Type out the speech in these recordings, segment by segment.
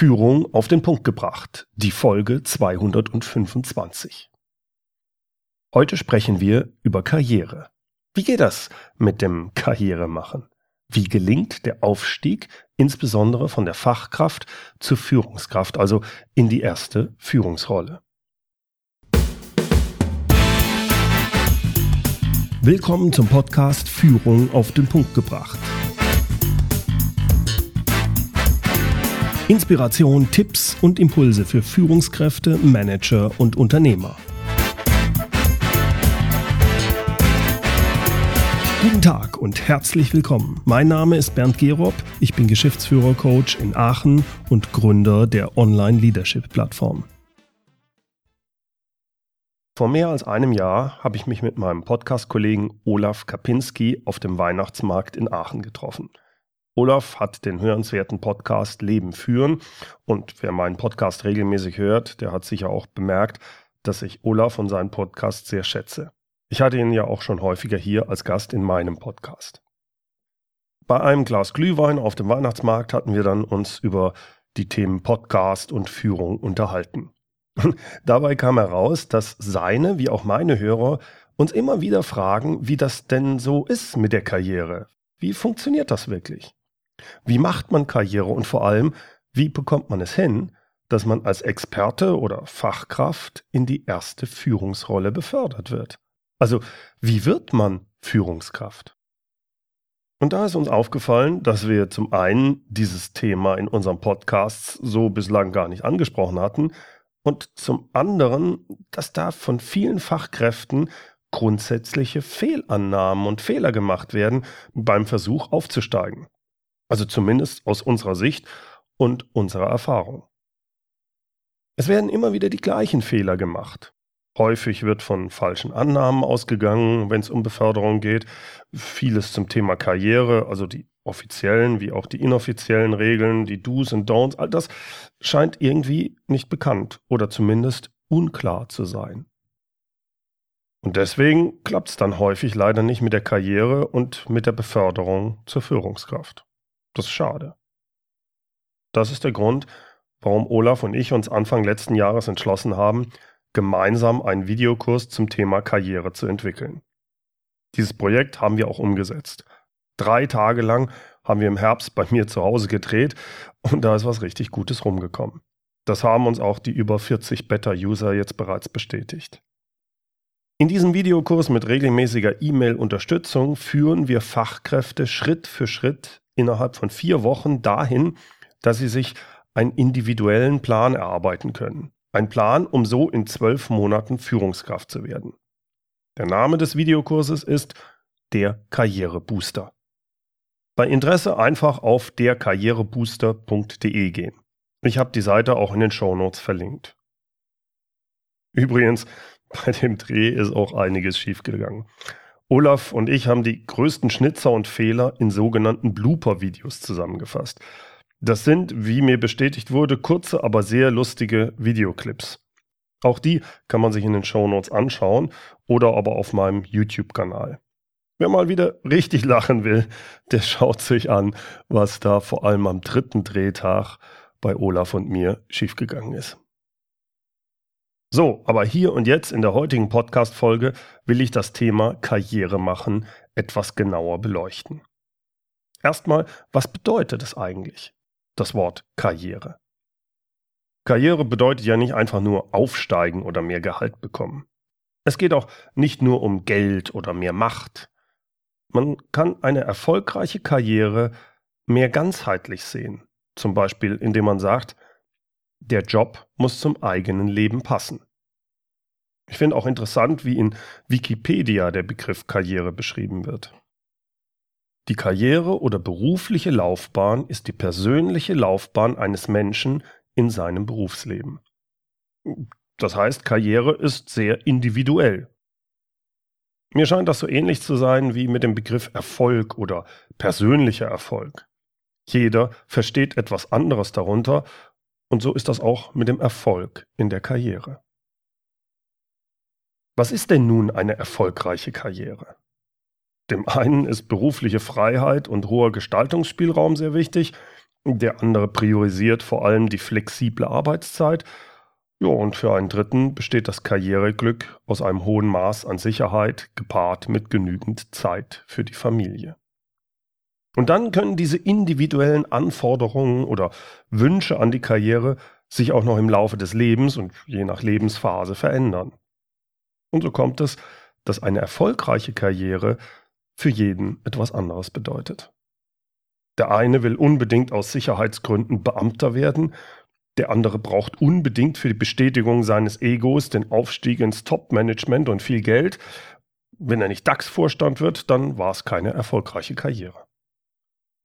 Führung auf den Punkt gebracht, die Folge 225. Heute sprechen wir über Karriere. Wie geht das mit dem Karrieremachen? Wie gelingt der Aufstieg insbesondere von der Fachkraft zur Führungskraft, also in die erste Führungsrolle? Willkommen zum Podcast Führung auf den Punkt gebracht. Inspiration, Tipps und Impulse für Führungskräfte, Manager und Unternehmer. Guten Tag und herzlich willkommen. Mein Name ist Bernd Gerob, ich bin Geschäftsführer-Coach in Aachen und Gründer der Online-Leadership-Plattform. Vor mehr als einem Jahr habe ich mich mit meinem Podcast-Kollegen Olaf Kapinski auf dem Weihnachtsmarkt in Aachen getroffen. Olaf hat den hörenswerten Podcast Leben führen und wer meinen Podcast regelmäßig hört, der hat sicher auch bemerkt, dass ich Olaf und seinen Podcast sehr schätze. Ich hatte ihn ja auch schon häufiger hier als Gast in meinem Podcast. Bei einem Glas Glühwein auf dem Weihnachtsmarkt hatten wir dann uns über die Themen Podcast und Führung unterhalten. Dabei kam heraus, dass seine wie auch meine Hörer uns immer wieder fragen, wie das denn so ist mit der Karriere. Wie funktioniert das wirklich? Wie macht man Karriere und vor allem, wie bekommt man es hin, dass man als Experte oder Fachkraft in die erste Führungsrolle befördert wird? Also, wie wird man Führungskraft? Und da ist uns aufgefallen, dass wir zum einen dieses Thema in unserem Podcast so bislang gar nicht angesprochen hatten und zum anderen, dass da von vielen Fachkräften grundsätzliche Fehlannahmen und Fehler gemacht werden beim Versuch aufzusteigen. Also zumindest aus unserer Sicht und unserer Erfahrung. Es werden immer wieder die gleichen Fehler gemacht. Häufig wird von falschen Annahmen ausgegangen, wenn es um Beförderung geht. Vieles zum Thema Karriere, also die offiziellen wie auch die inoffiziellen Regeln, die Do's und Don'ts, all das scheint irgendwie nicht bekannt oder zumindest unklar zu sein. Und deswegen klappt es dann häufig leider nicht mit der Karriere und mit der Beförderung zur Führungskraft. Das ist schade. Das ist der Grund, warum Olaf und ich uns Anfang letzten Jahres entschlossen haben, gemeinsam einen Videokurs zum Thema Karriere zu entwickeln. Dieses Projekt haben wir auch umgesetzt. Drei Tage lang haben wir im Herbst bei mir zu Hause gedreht und da ist was richtig Gutes rumgekommen. Das haben uns auch die über 40 Beta-User jetzt bereits bestätigt. In diesem Videokurs mit regelmäßiger E-Mail-Unterstützung führen wir Fachkräfte Schritt für Schritt innerhalb von vier Wochen dahin, dass sie sich einen individuellen Plan erarbeiten können. Ein Plan, um so in zwölf Monaten Führungskraft zu werden. Der Name des Videokurses ist der Karrierebooster. Bei Interesse einfach auf derkarrierebooster.de gehen. Ich habe die Seite auch in den Shownotes verlinkt. Übrigens, bei dem Dreh ist auch einiges schiefgegangen. Olaf und ich haben die größten Schnitzer und Fehler in sogenannten Blooper-Videos zusammengefasst. Das sind, wie mir bestätigt wurde, kurze, aber sehr lustige Videoclips. Auch die kann man sich in den Shownotes anschauen oder aber auf meinem YouTube-Kanal. Wer mal wieder richtig lachen will, der schaut sich an, was da vor allem am dritten Drehtag bei Olaf und mir schiefgegangen ist. So, aber hier und jetzt in der heutigen Podcast-Folge will ich das Thema Karriere machen etwas genauer beleuchten. Erstmal, was bedeutet es eigentlich, das Wort Karriere? Karriere bedeutet ja nicht einfach nur aufsteigen oder mehr Gehalt bekommen. Es geht auch nicht nur um Geld oder mehr Macht. Man kann eine erfolgreiche Karriere mehr ganzheitlich sehen. Zum Beispiel, indem man sagt, der Job muss zum eigenen Leben passen. Ich finde auch interessant, wie in Wikipedia der Begriff Karriere beschrieben wird. Die Karriere oder berufliche Laufbahn ist die persönliche Laufbahn eines Menschen in seinem Berufsleben. Das heißt, Karriere ist sehr individuell. Mir scheint das so ähnlich zu sein wie mit dem Begriff Erfolg oder persönlicher Erfolg. Jeder versteht etwas anderes darunter und so ist das auch mit dem Erfolg in der Karriere. Was ist denn nun eine erfolgreiche Karriere? Dem einen ist berufliche Freiheit und hoher Gestaltungsspielraum sehr wichtig, Der andere priorisiert vor allem die flexible Arbeitszeit. Ja, und für einen dritten besteht das Karriereglück aus einem hohen Maß an Sicherheit gepaart mit genügend Zeit für die Familie. Und dann können diese individuellen Anforderungen oder Wünsche an die Karriere sich auch noch im Laufe des Lebens und je nach Lebensphase verändern. Und so kommt es, dass eine erfolgreiche Karriere für jeden etwas anderes bedeutet. Der eine will unbedingt aus Sicherheitsgründen Beamter werden, der andere braucht unbedingt für die Bestätigung seines Egos den Aufstieg ins Top-Management und viel Geld. Wenn er nicht DAX-Vorstand wird, dann war es keine erfolgreiche Karriere.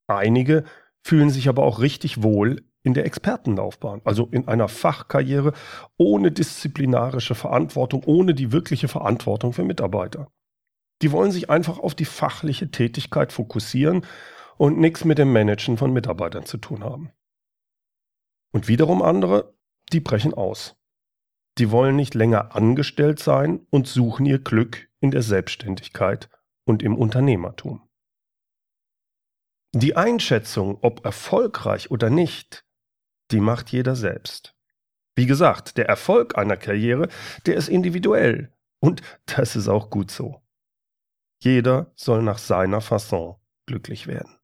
Einige fühlen sich aber auch richtig wohl in der Expertenlaufbahn, also in einer Fachkarriere ohne disziplinarische Verantwortung, ohne die wirkliche Verantwortung für Mitarbeiter. Die wollen sich einfach auf die fachliche Tätigkeit fokussieren und nichts mit dem Managen von Mitarbeitern zu tun haben. Und wiederum andere, die brechen aus. Die wollen nicht länger angestellt sein und suchen ihr Glück in der Selbstständigkeit und im Unternehmertum. Die Einschätzung, ob erfolgreich oder nicht, die macht jeder selbst. Wie gesagt, der Erfolg einer Karriere, der ist individuell. Und das ist auch gut so. Jeder soll nach seiner Fasson glücklich werden.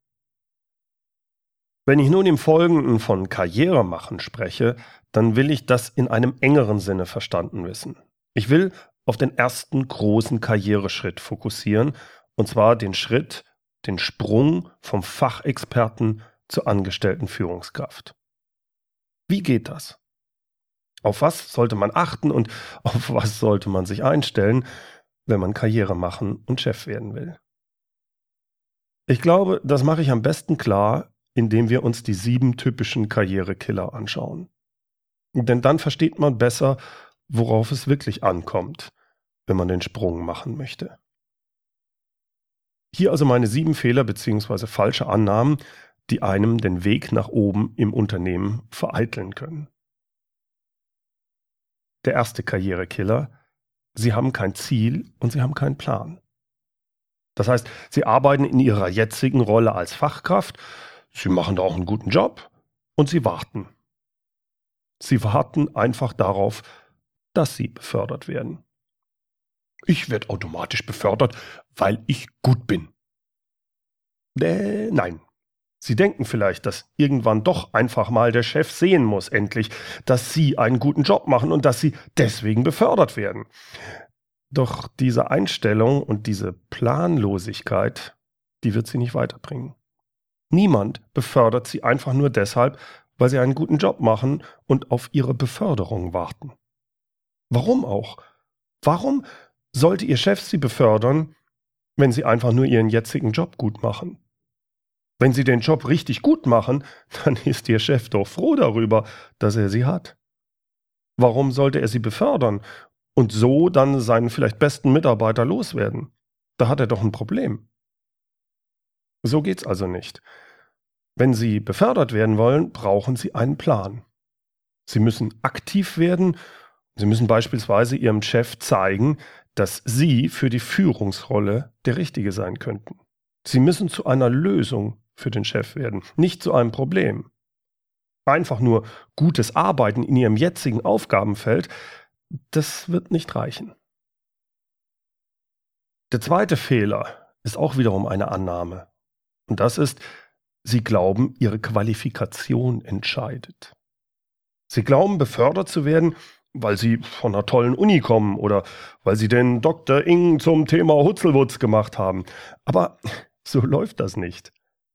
Wenn ich nun im Folgenden von Karriere machen spreche, dann will ich das in einem engeren Sinne verstanden wissen. Ich will auf den ersten großen Karriereschritt fokussieren, und zwar den Schritt, den Sprung vom Fachexperten zur angestellten Führungskraft. Wie geht das? Auf was sollte man achten und auf was sollte man sich einstellen, wenn man Karriere machen und Chef werden will? Ich glaube, das mache ich am besten klar, indem wir uns die sieben typischen Karrierekiller anschauen. Denn dann versteht man besser, worauf es wirklich ankommt, wenn man den Sprung machen möchte. Hier also meine sieben Fehler bzw. falsche Annahmen, die einem den Weg nach oben im Unternehmen vereiteln können. Der erste Karrierekiller, Sie haben kein Ziel und Sie haben keinen Plan. Das heißt, Sie arbeiten in Ihrer jetzigen Rolle als Fachkraft, Sie machen da auch einen guten Job und Sie warten. Sie warten einfach darauf, dass Sie befördert werden. Ich werde automatisch befördert, weil ich gut bin. Äh, nein, Sie denken vielleicht, dass irgendwann doch einfach mal der Chef sehen muss, endlich, dass Sie einen guten Job machen und dass Sie deswegen befördert werden. Doch diese Einstellung und diese Planlosigkeit, die wird Sie nicht weiterbringen. Niemand befördert Sie einfach nur deshalb, weil Sie einen guten Job machen und auf Ihre Beförderung warten. Warum auch? Warum sollte Ihr Chef Sie befördern, wenn Sie einfach nur Ihren jetzigen Job gut machen? Wenn Sie den Job richtig gut machen, dann ist Ihr Chef doch froh darüber, dass er Sie hat. Warum sollte er Sie befördern und so dann seinen vielleicht besten Mitarbeiter loswerden? Da hat er doch ein Problem. So geht's also nicht. Wenn Sie befördert werden wollen, brauchen Sie einen Plan. Sie müssen aktiv werden. Sie müssen beispielsweise Ihrem Chef zeigen, dass Sie für die Führungsrolle der Richtige sein könnten. Sie müssen zu einer Lösung für den Chef werden, nicht zu einem Problem. Einfach nur gutes Arbeiten in ihrem jetzigen Aufgabenfeld, das wird nicht reichen. Der zweite Fehler ist auch wiederum eine Annahme. Und das ist, sie glauben, ihre Qualifikation entscheidet. Sie glauben, befördert zu werden, weil sie von einer tollen Uni kommen oder weil sie den Dr. Ing zum Thema Hutzelwutz gemacht haben. Aber so läuft das nicht.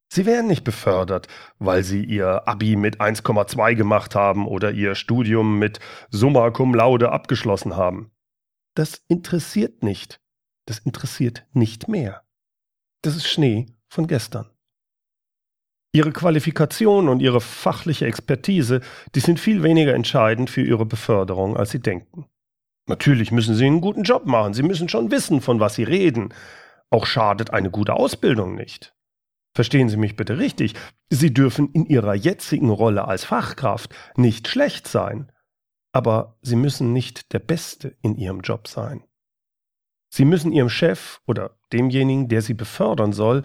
Sie werden nicht befördert, weil sie ihr Abi mit 1,2 gemacht haben oder ihr Studium mit Summa cum laude abgeschlossen haben. Das interessiert nicht. Das interessiert nicht mehr. Das ist Schnee von gestern. Ihre Qualifikation und ihre fachliche Expertise, die sind viel weniger entscheidend für ihre Beförderung, als Sie denken. Natürlich müssen Sie einen guten Job machen, Sie müssen schon wissen, von was Sie reden. Auch schadet eine gute Ausbildung nicht. Verstehen Sie mich bitte richtig, Sie dürfen in Ihrer jetzigen Rolle als Fachkraft nicht schlecht sein, aber Sie müssen nicht der Beste in Ihrem Job sein. Sie müssen Ihrem Chef oder demjenigen, der Sie befördern soll,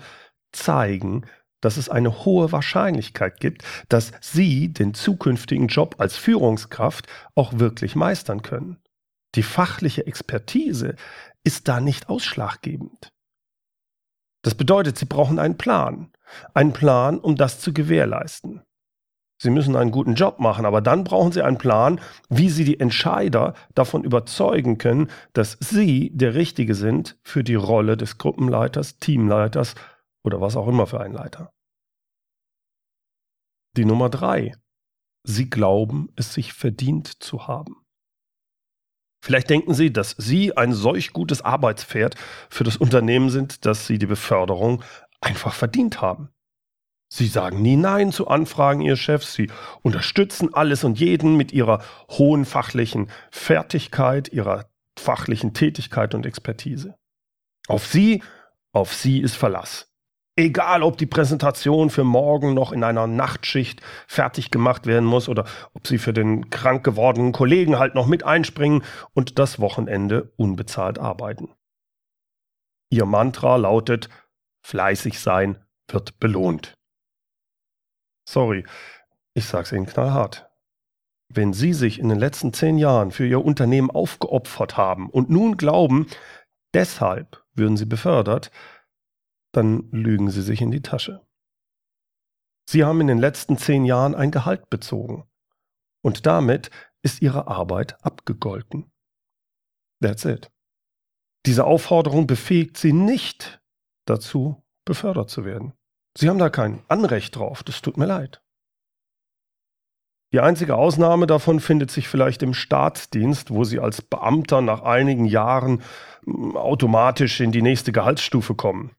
zeigen, dass es eine hohe Wahrscheinlichkeit gibt, dass Sie den zukünftigen Job als Führungskraft auch wirklich meistern können. Die fachliche Expertise ist da nicht ausschlaggebend. Das bedeutet, Sie brauchen einen Plan. Einen Plan, um das zu gewährleisten. Sie müssen einen guten Job machen, aber dann brauchen Sie einen Plan, wie Sie die Entscheider davon überzeugen können, dass Sie der Richtige sind für die Rolle des Gruppenleiters, Teamleiters oder was auch immer für ein Leiter. Die Nummer drei. Sie glauben, es sich verdient zu haben. Vielleicht denken Sie, dass Sie ein solch gutes Arbeitspferd für das Unternehmen sind, dass Sie die Beförderung einfach verdient haben. Sie sagen nie Nein zu Anfragen Ihres Chefs, Sie unterstützen alles und jeden mit Ihrer hohen fachlichen Fertigkeit, Ihrer fachlichen Tätigkeit und Expertise. Auf Sie, auf Sie ist Verlass. Egal, ob die Präsentation für morgen noch in einer Nachtschicht fertig gemacht werden muss oder ob Sie für den krank gewordenen Kollegen halt noch mit einspringen und das Wochenende unbezahlt arbeiten. Ihr Mantra lautet, fleißig sein wird belohnt. Sorry, ich sag's Ihnen knallhart. Wenn Sie sich in den letzten zehn Jahren für Ihr Unternehmen aufgeopfert haben und nun glauben, deshalb würden Sie befördert, dann lügen Sie sich in die Tasche. Sie haben in den letzten zehn Jahren ein Gehalt bezogen. Und damit ist Ihre Arbeit abgegolten. That's it. Diese Aufforderung befähigt Sie nicht dazu, befördert zu werden. Sie haben da kein Anrecht drauf, das tut mir leid. Die einzige Ausnahme davon findet sich vielleicht im Staatsdienst, wo Sie als Beamter nach einigen Jahren hm, automatisch in die nächste Gehaltsstufe kommen.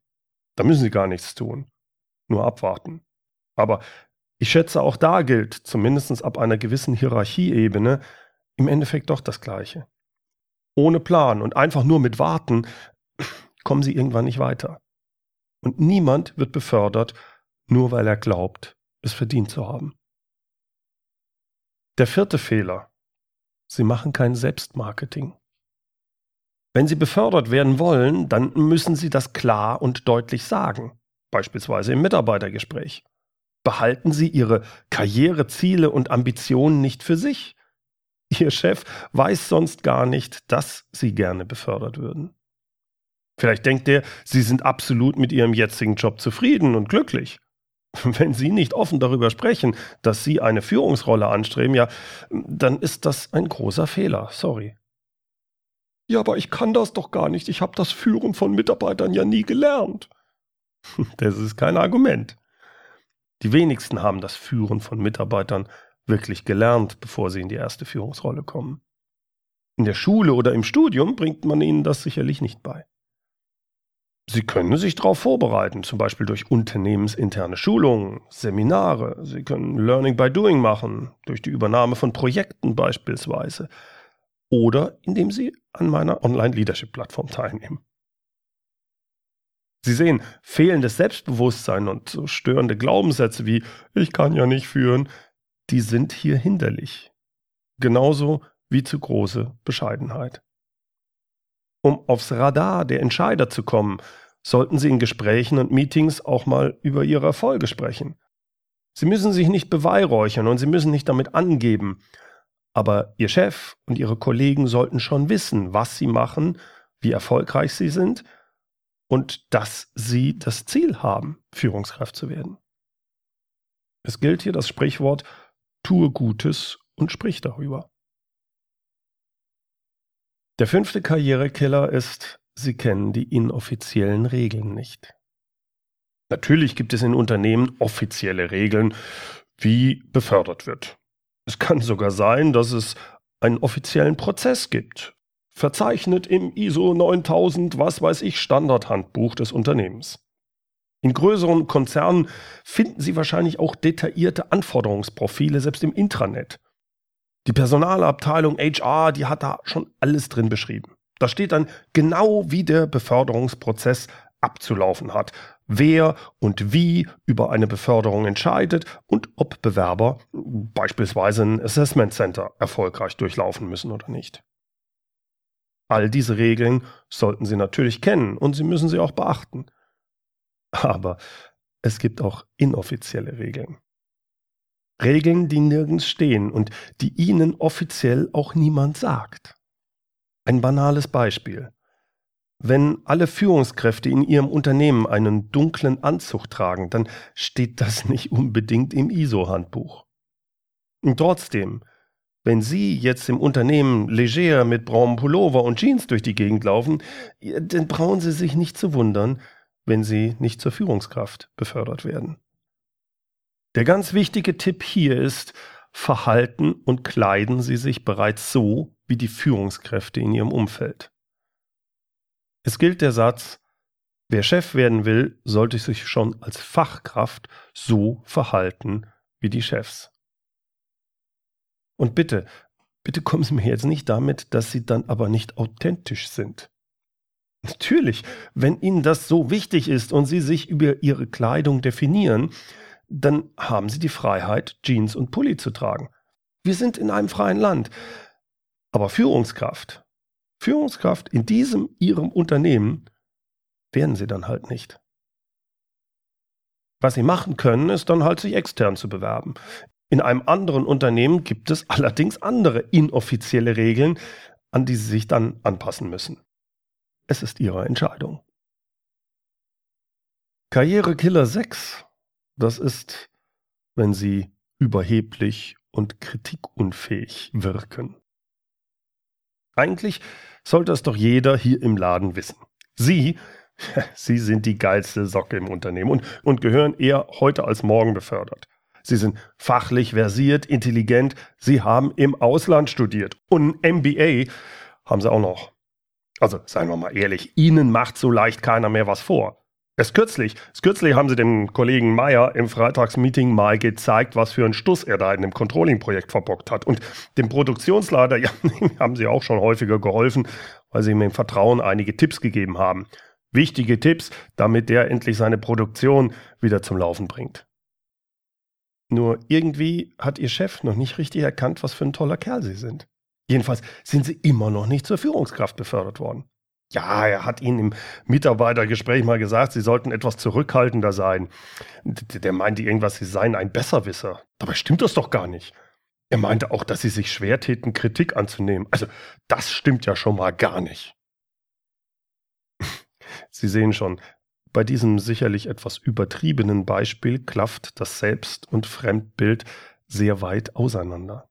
Da müssen Sie gar nichts tun, nur abwarten. Aber ich schätze, auch da gilt, zumindest ab einer gewissen Hierarchieebene, im Endeffekt doch das Gleiche. Ohne Plan und einfach nur mit Warten kommen Sie irgendwann nicht weiter. Und niemand wird befördert, nur weil er glaubt, es verdient zu haben. Der vierte Fehler. Sie machen kein Selbstmarketing. Wenn Sie befördert werden wollen, dann müssen Sie das klar und deutlich sagen, beispielsweise im Mitarbeitergespräch. Behalten Sie Ihre Karriereziele und Ambitionen nicht für sich. Ihr Chef weiß sonst gar nicht, dass Sie gerne befördert würden. Vielleicht denkt er, Sie sind absolut mit Ihrem jetzigen Job zufrieden und glücklich. Wenn Sie nicht offen darüber sprechen, dass Sie eine Führungsrolle anstreben, ja, dann ist das ein großer Fehler. Sorry. Ja, aber ich kann das doch gar nicht. Ich habe das Führen von Mitarbeitern ja nie gelernt. Das ist kein Argument. Die wenigsten haben das Führen von Mitarbeitern wirklich gelernt, bevor sie in die erste Führungsrolle kommen. In der Schule oder im Studium bringt man ihnen das sicherlich nicht bei. Sie können sich darauf vorbereiten, zum Beispiel durch unternehmensinterne Schulungen, Seminare. Sie können Learning by Doing machen, durch die Übernahme von Projekten beispielsweise. Oder indem Sie an meiner Online-Leadership-Plattform teilnehmen. Sie sehen, fehlendes Selbstbewusstsein und störende Glaubenssätze wie ich kann ja nicht führen, die sind hier hinderlich. Genauso wie zu große Bescheidenheit. Um aufs Radar der Entscheider zu kommen, sollten Sie in Gesprächen und Meetings auch mal über Ihre Erfolge sprechen. Sie müssen sich nicht beweihräuchern und Sie müssen nicht damit angeben. Aber Ihr Chef und Ihre Kollegen sollten schon wissen, was Sie machen, wie erfolgreich Sie sind und dass Sie das Ziel haben, Führungskraft zu werden. Es gilt hier das Sprichwort, tue Gutes und sprich darüber. Der fünfte Karrierekiller ist, Sie kennen die inoffiziellen Regeln nicht. Natürlich gibt es in Unternehmen offizielle Regeln, wie befördert wird. Es kann sogar sein, dass es einen offiziellen Prozess gibt, verzeichnet im ISO 9000, was weiß ich, Standardhandbuch des Unternehmens. In größeren Konzernen finden Sie wahrscheinlich auch detaillierte Anforderungsprofile, selbst im Intranet. Die Personalabteilung HR, die hat da schon alles drin beschrieben. Da steht dann genau, wie der Beförderungsprozess abzulaufen hat, wer und wie über eine Beförderung entscheidet und ob Bewerber beispielsweise ein Assessment Center erfolgreich durchlaufen müssen oder nicht. All diese Regeln sollten Sie natürlich kennen und Sie müssen sie auch beachten. Aber es gibt auch inoffizielle Regeln. Regeln, die nirgends stehen und die Ihnen offiziell auch niemand sagt. Ein banales Beispiel. Wenn alle Führungskräfte in Ihrem Unternehmen einen dunklen Anzug tragen, dann steht das nicht unbedingt im ISO-Handbuch. Trotzdem, wenn Sie jetzt im Unternehmen leger mit braunem Pullover und Jeans durch die Gegend laufen, dann brauchen Sie sich nicht zu wundern, wenn Sie nicht zur Führungskraft befördert werden. Der ganz wichtige Tipp hier ist, verhalten und kleiden Sie sich bereits so wie die Führungskräfte in Ihrem Umfeld. Es gilt der Satz, wer Chef werden will, sollte sich schon als Fachkraft so verhalten wie die Chefs. Und bitte, bitte kommen Sie mir jetzt nicht damit, dass Sie dann aber nicht authentisch sind. Natürlich, wenn Ihnen das so wichtig ist und Sie sich über Ihre Kleidung definieren, dann haben Sie die Freiheit, Jeans und Pulli zu tragen. Wir sind in einem freien Land. Aber Führungskraft, Führungskraft in diesem Ihrem Unternehmen werden Sie dann halt nicht. Was Sie machen können, ist dann halt sich extern zu bewerben. In einem anderen Unternehmen gibt es allerdings andere inoffizielle Regeln, an die Sie sich dann anpassen müssen. Es ist Ihre Entscheidung. Karrierekiller 6. Das ist, wenn Sie überheblich und kritikunfähig wirken. Eigentlich sollte es doch jeder hier im Laden wissen. Sie, Sie sind die geilste Socke im Unternehmen und, und gehören eher heute als morgen befördert. Sie sind fachlich versiert, intelligent, Sie haben im Ausland studiert und ein MBA haben Sie auch noch. Also seien wir mal ehrlich, Ihnen macht so leicht keiner mehr was vor. Erst kürzlich, erst kürzlich haben sie dem Kollegen Meyer im Freitagsmeeting mal gezeigt, was für einen Stuss er da in dem Controlling-Projekt verbockt hat. Und dem Produktionsleiter, ja, haben sie auch schon häufiger geholfen, weil sie ihm im Vertrauen einige Tipps gegeben haben. Wichtige Tipps, damit der endlich seine Produktion wieder zum Laufen bringt. Nur irgendwie hat ihr Chef noch nicht richtig erkannt, was für ein toller Kerl sie sind. Jedenfalls sind sie immer noch nicht zur Führungskraft befördert worden. Ja, er hat ihnen im Mitarbeitergespräch mal gesagt, sie sollten etwas zurückhaltender sein. Der meinte irgendwas, sie seien ein Besserwisser. Dabei stimmt das doch gar nicht. Er meinte auch, dass sie sich schwer täten, Kritik anzunehmen. Also, das stimmt ja schon mal gar nicht. Sie sehen schon, bei diesem sicherlich etwas übertriebenen Beispiel klafft das Selbst- und Fremdbild sehr weit auseinander.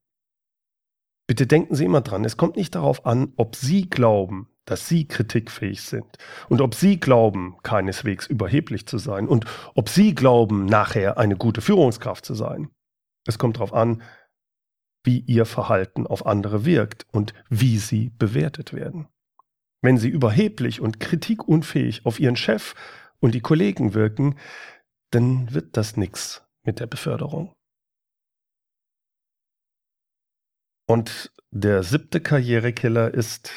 Bitte denken Sie immer dran, es kommt nicht darauf an, ob Sie glauben, dass sie kritikfähig sind und ob sie glauben, keineswegs überheblich zu sein und ob sie glauben, nachher eine gute Führungskraft zu sein. Es kommt darauf an, wie ihr Verhalten auf andere wirkt und wie sie bewertet werden. Wenn sie überheblich und kritikunfähig auf ihren Chef und die Kollegen wirken, dann wird das nichts mit der Beförderung. Und der siebte Karrierekiller ist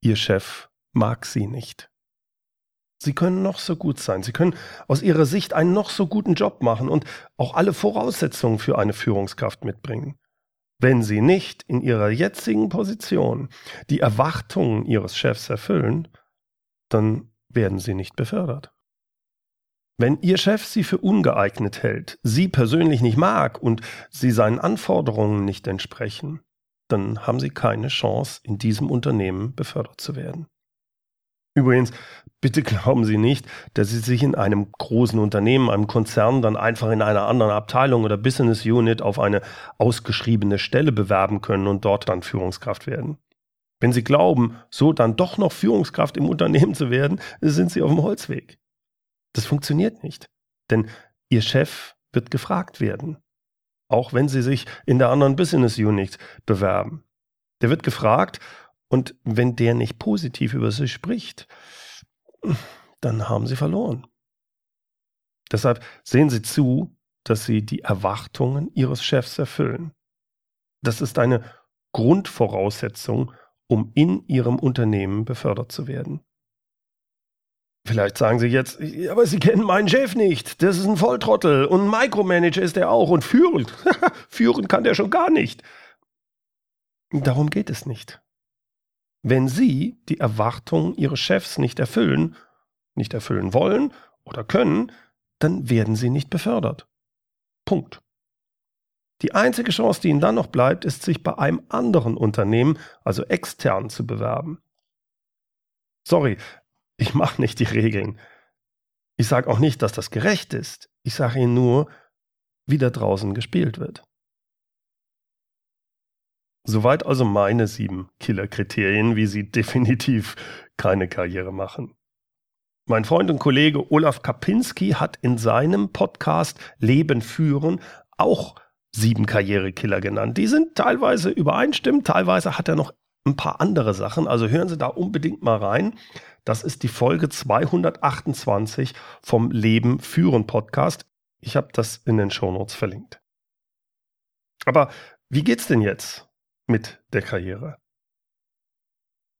Ihr Chef mag Sie nicht. Sie können noch so gut sein, Sie können aus Ihrer Sicht einen noch so guten Job machen und auch alle Voraussetzungen für eine Führungskraft mitbringen. Wenn Sie nicht in Ihrer jetzigen Position die Erwartungen Ihres Chefs erfüllen, dann werden Sie nicht befördert. Wenn Ihr Chef Sie für ungeeignet hält, Sie persönlich nicht mag und Sie seinen Anforderungen nicht entsprechen, dann haben Sie keine Chance, in diesem Unternehmen befördert zu werden. Übrigens, bitte glauben Sie nicht, dass Sie sich in einem großen Unternehmen, einem Konzern, dann einfach in einer anderen Abteilung oder Business Unit auf eine ausgeschriebene Stelle bewerben können und dort dann Führungskraft werden. Wenn Sie glauben, so dann doch noch Führungskraft im Unternehmen zu werden, sind Sie auf dem Holzweg. Das funktioniert nicht, denn Ihr Chef wird gefragt werden auch wenn sie sich in der anderen Business Unit bewerben. Der wird gefragt und wenn der nicht positiv über sie spricht, dann haben sie verloren. Deshalb sehen Sie zu, dass Sie die Erwartungen Ihres Chefs erfüllen. Das ist eine Grundvoraussetzung, um in Ihrem Unternehmen befördert zu werden. Vielleicht sagen Sie jetzt, aber Sie kennen meinen Chef nicht. Das ist ein Volltrottel und ein Micromanager ist er auch und führen. führen kann der schon gar nicht. Darum geht es nicht. Wenn Sie die Erwartungen Ihres Chefs nicht erfüllen, nicht erfüllen wollen oder können, dann werden Sie nicht befördert. Punkt. Die einzige Chance, die Ihnen dann noch bleibt, ist, sich bei einem anderen Unternehmen, also extern, zu bewerben. Sorry, ich mache nicht die Regeln. Ich sage auch nicht, dass das gerecht ist. Ich sage Ihnen nur, wie da draußen gespielt wird. Soweit also meine sieben Killerkriterien, wie Sie definitiv keine Karriere machen. Mein Freund und Kollege Olaf Kapinski hat in seinem Podcast Leben führen auch sieben Karrierekiller genannt. Die sind teilweise übereinstimmend, teilweise hat er noch ein paar andere Sachen. Also hören Sie da unbedingt mal rein. Das ist die Folge 228 vom Leben führen Podcast. Ich habe das in den Shownotes verlinkt. Aber wie geht's denn jetzt mit der Karriere?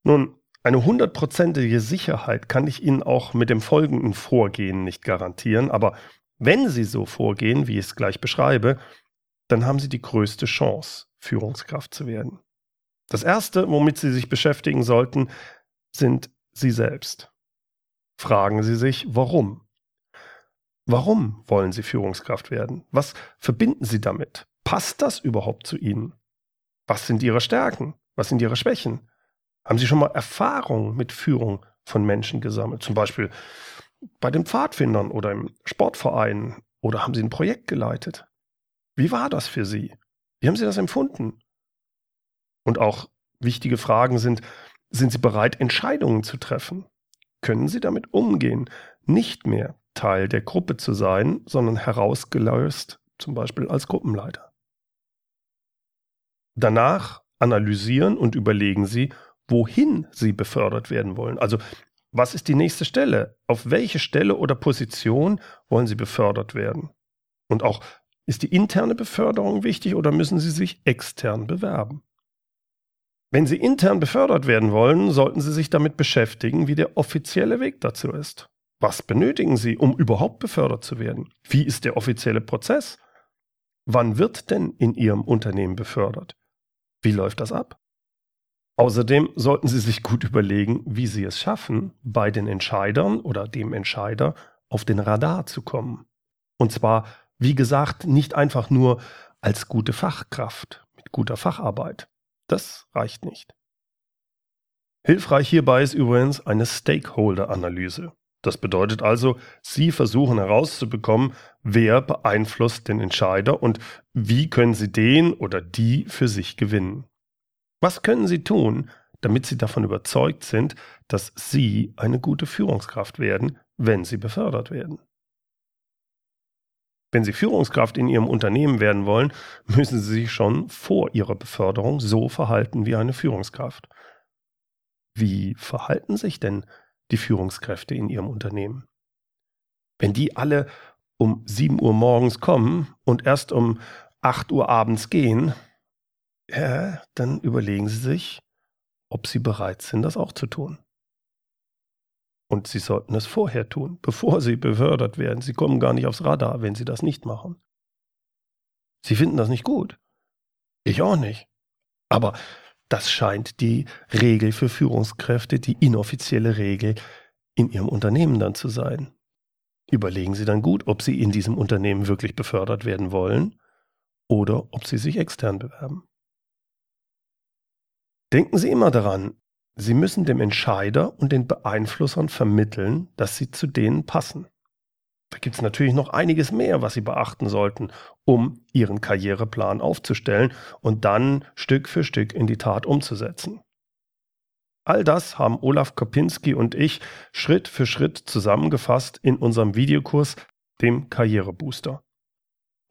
Nun, eine hundertprozentige Sicherheit kann ich Ihnen auch mit dem folgenden Vorgehen nicht garantieren, aber wenn Sie so vorgehen, wie ich es gleich beschreibe, dann haben Sie die größte Chance, Führungskraft zu werden. Das Erste, womit Sie sich beschäftigen sollten, sind Sie selbst. Fragen Sie sich, warum? Warum wollen Sie Führungskraft werden? Was verbinden Sie damit? Passt das überhaupt zu Ihnen? Was sind Ihre Stärken? Was sind Ihre Schwächen? Haben Sie schon mal Erfahrung mit Führung von Menschen gesammelt? Zum Beispiel bei den Pfadfindern oder im Sportverein? Oder haben Sie ein Projekt geleitet? Wie war das für Sie? Wie haben Sie das empfunden? Und auch wichtige Fragen sind, sind Sie bereit, Entscheidungen zu treffen? Können Sie damit umgehen, nicht mehr Teil der Gruppe zu sein, sondern herausgelöst, zum Beispiel als Gruppenleiter? Danach analysieren und überlegen Sie, wohin Sie befördert werden wollen. Also was ist die nächste Stelle? Auf welche Stelle oder Position wollen Sie befördert werden? Und auch ist die interne Beförderung wichtig oder müssen Sie sich extern bewerben? Wenn Sie intern befördert werden wollen, sollten Sie sich damit beschäftigen, wie der offizielle Weg dazu ist. Was benötigen Sie, um überhaupt befördert zu werden? Wie ist der offizielle Prozess? Wann wird denn in Ihrem Unternehmen befördert? Wie läuft das ab? Außerdem sollten Sie sich gut überlegen, wie Sie es schaffen, bei den Entscheidern oder dem Entscheider auf den Radar zu kommen. Und zwar wie gesagt, nicht einfach nur als gute Fachkraft mit guter Facharbeit. Das reicht nicht. Hilfreich hierbei ist übrigens eine Stakeholder-Analyse. Das bedeutet also, Sie versuchen herauszubekommen, wer beeinflusst den Entscheider und wie können Sie den oder die für sich gewinnen. Was können Sie tun, damit Sie davon überzeugt sind, dass Sie eine gute Führungskraft werden, wenn Sie befördert werden? Wenn Sie Führungskraft in Ihrem Unternehmen werden wollen, müssen Sie sich schon vor Ihrer Beförderung so verhalten wie eine Führungskraft. Wie verhalten sich denn die Führungskräfte in Ihrem Unternehmen? Wenn die alle um 7 Uhr morgens kommen und erst um 8 Uhr abends gehen, ja, dann überlegen Sie sich, ob Sie bereit sind, das auch zu tun. Und Sie sollten es vorher tun, bevor Sie befördert werden. Sie kommen gar nicht aufs Radar, wenn Sie das nicht machen. Sie finden das nicht gut. Ich auch nicht. Aber das scheint die Regel für Führungskräfte, die inoffizielle Regel in Ihrem Unternehmen dann zu sein. Überlegen Sie dann gut, ob Sie in diesem Unternehmen wirklich befördert werden wollen oder ob Sie sich extern bewerben. Denken Sie immer daran, Sie müssen dem Entscheider und den Beeinflussern vermitteln, dass sie zu denen passen. Da gibt es natürlich noch einiges mehr, was Sie beachten sollten, um Ihren Karriereplan aufzustellen und dann Stück für Stück in die Tat umzusetzen. All das haben Olaf Kopinski und ich Schritt für Schritt zusammengefasst in unserem Videokurs, dem Karrierebooster.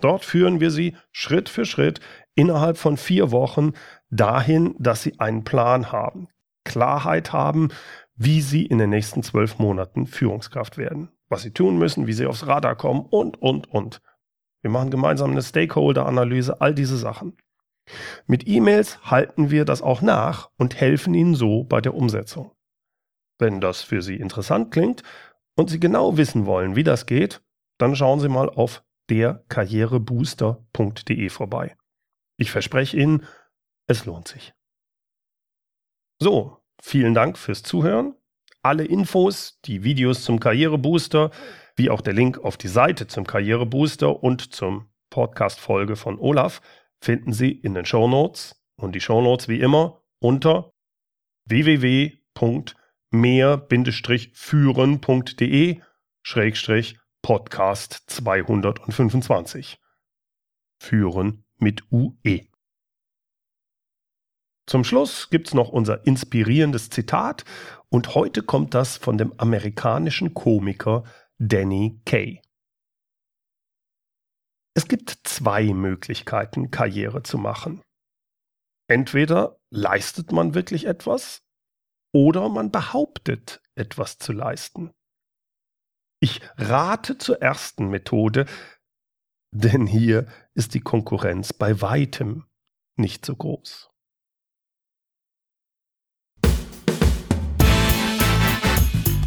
Dort führen wir Sie Schritt für Schritt innerhalb von vier Wochen dahin, dass Sie einen Plan haben, Klarheit haben, wie sie in den nächsten zwölf Monaten Führungskraft werden. Was sie tun müssen, wie sie aufs Radar kommen und, und, und. Wir machen gemeinsam eine Stakeholder-Analyse, all diese Sachen. Mit E-Mails halten wir das auch nach und helfen Ihnen so bei der Umsetzung. Wenn das für Sie interessant klingt und Sie genau wissen wollen, wie das geht, dann schauen Sie mal auf derkarrierebooster.de vorbei. Ich verspreche Ihnen, es lohnt sich. So, vielen Dank fürs Zuhören. Alle Infos, die Videos zum Karrierebooster, wie auch der Link auf die Seite zum Karrierebooster und zum Podcast-Folge von Olaf finden Sie in den Show Notes und die Show Notes wie immer unter www.mehr-führen.de Schrägstrich Podcast 225. Führen mit UE. Zum Schluss gibt's noch unser inspirierendes Zitat und heute kommt das von dem amerikanischen Komiker Danny Kay. Es gibt zwei Möglichkeiten, Karriere zu machen. Entweder leistet man wirklich etwas oder man behauptet, etwas zu leisten. Ich rate zur ersten Methode, denn hier ist die Konkurrenz bei weitem nicht so groß.